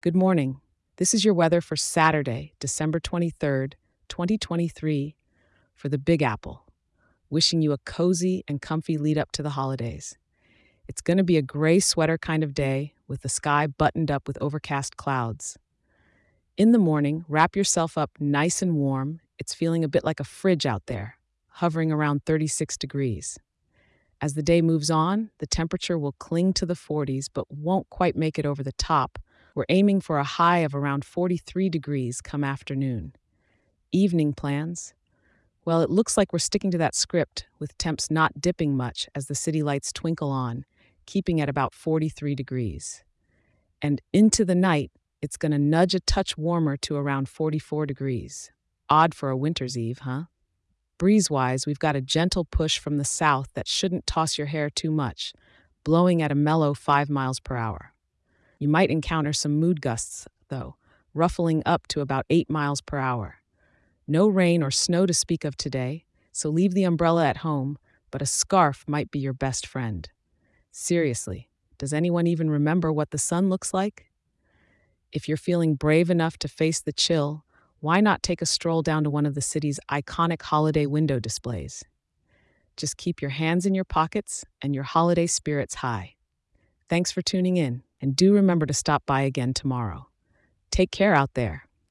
Good morning. This is your weather for Saturday, December 23rd, 2023, for the Big Apple. Wishing you a cozy and comfy lead up to the holidays. It's going to be a gray sweater kind of day with the sky buttoned up with overcast clouds. In the morning, wrap yourself up nice and warm. It's feeling a bit like a fridge out there, hovering around 36 degrees. As the day moves on, the temperature will cling to the 40s but won't quite make it over the top. We're aiming for a high of around 43 degrees come afternoon. Evening plans? Well, it looks like we're sticking to that script, with temps not dipping much as the city lights twinkle on, keeping at about 43 degrees. And into the night, it's going to nudge a touch warmer to around 44 degrees. Odd for a winter's eve, huh? Breeze wise, we've got a gentle push from the south that shouldn't toss your hair too much, blowing at a mellow 5 miles per hour. You might encounter some mood gusts, though, ruffling up to about 8 miles per hour. No rain or snow to speak of today, so leave the umbrella at home, but a scarf might be your best friend. Seriously, does anyone even remember what the sun looks like? If you're feeling brave enough to face the chill, why not take a stroll down to one of the city's iconic holiday window displays? Just keep your hands in your pockets and your holiday spirits high. Thanks for tuning in, and do remember to stop by again tomorrow. Take care out there.